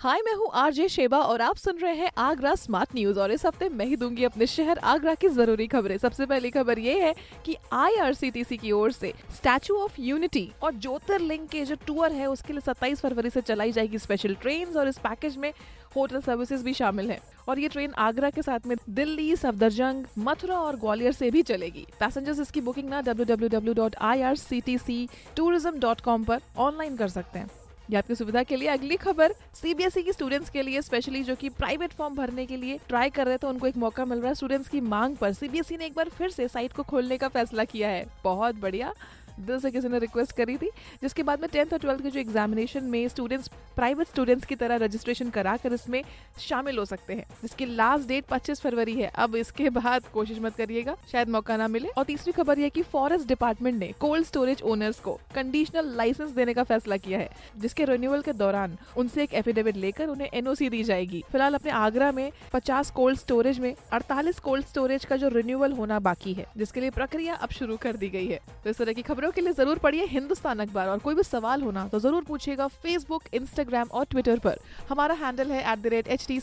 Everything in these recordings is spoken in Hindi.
हाय, मैं हूँ आरजे शेबा और आप सुन रहे हैं आगरा स्मार्ट न्यूज़ और इस हफ़्ते मैं ही दूँगी अपने शहर आगरा की ज़रूरी खबरें। सबसे पहली खबर ये है कि आईआरसीटीसी की ओर से स्टैचू ऑफ़ यूनिटी और ज्योतिर्लिंग के जो टूर है, उसके लिए 27 फरवरी से चलाई जाएगी स्पेशल ट्रेन और इस पैकेज में होटल सर्विसेज़ भी शामिल है। और ये ट्रेन आगरा के साथ में दिल्ली, सफदरजंग, मथुरा और ग्वालियर से भी चलेगी। पैसेंजर्स इसकी बुकिंग ना www.irctctourism.com पर ऑनलाइन कर सकते हैं। ये आपकी सुविधा के लिए। अगली खबर सीबीएसई की स्टूडेंट्स के लिए स्पेशली जो कि प्राइवेट फॉर्म भरने के लिए ट्राई कर रहे थे, उनको एक मौका मिल रहा है स्टूडेंट्स की मांग पर। सीबीएसई ने एक बार फिर से साइट को खोलने का फैसला किया है। बहुत बढ़िया। दिल से किसी ने रिक्वेस्ट करी थी, जिसके बाद में टेंथ और ट्वेल्थ के जो एग्जामिनेशन में स्टूडेंट्स प्राइवेट स्टूडेंट्स की तरह रजिस्ट्रेशन कराकर इसमें शामिल हो सकते हैं, जिसकी लास्ट डेट 25 फरवरी है। अब इसके बाद कोशिश मत करिएगा, शायद मौका ना मिले। और तीसरी खबर यह कि फॉरेस्ट डिपार्टमेंट ने कोल्ड स्टोरेज ओनर्स को कंडीशनल लाइसेंस देने का फैसला किया है, जिसके रिन्यूअल के दौरान उनसे एक एफिडेविट लेकर उन्हें एनओसी दी जाएगी। फ़िलहाल अपने आगरा में 50 कोल्ड स्टोरेज में 48 कोल्ड स्टोरेज का जो रिन्यूअल होना बाकी है, जिसके लिए प्रक्रिया अब शुरू कर दी गई है। तो इस तरह की खबरों के लिए ज़रूर पढ़िए हिंदुस्तान अखबार। और कोई भी सवाल होना तो ज़रूर पूछिएगा फेसबुक इंस्टाग्राम और ट्विटर पर हमारा हैंडल है at the rate H T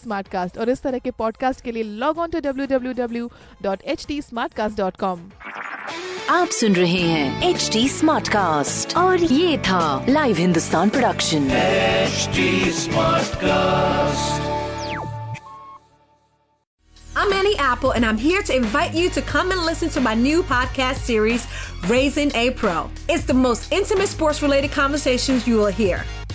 और इस तरह के पॉडकास्ट के लिए log on to W W W dot H T dot com आप सुन रहे हैं एच डी स्मार्ट कास्ट और ये था live Hindustan production HD Smartcast. I'm Annie Apple, and I'm here to invite you to come and listen to my new podcast series, Raising a Pro. It's the most intimate sports related conversations you will hear.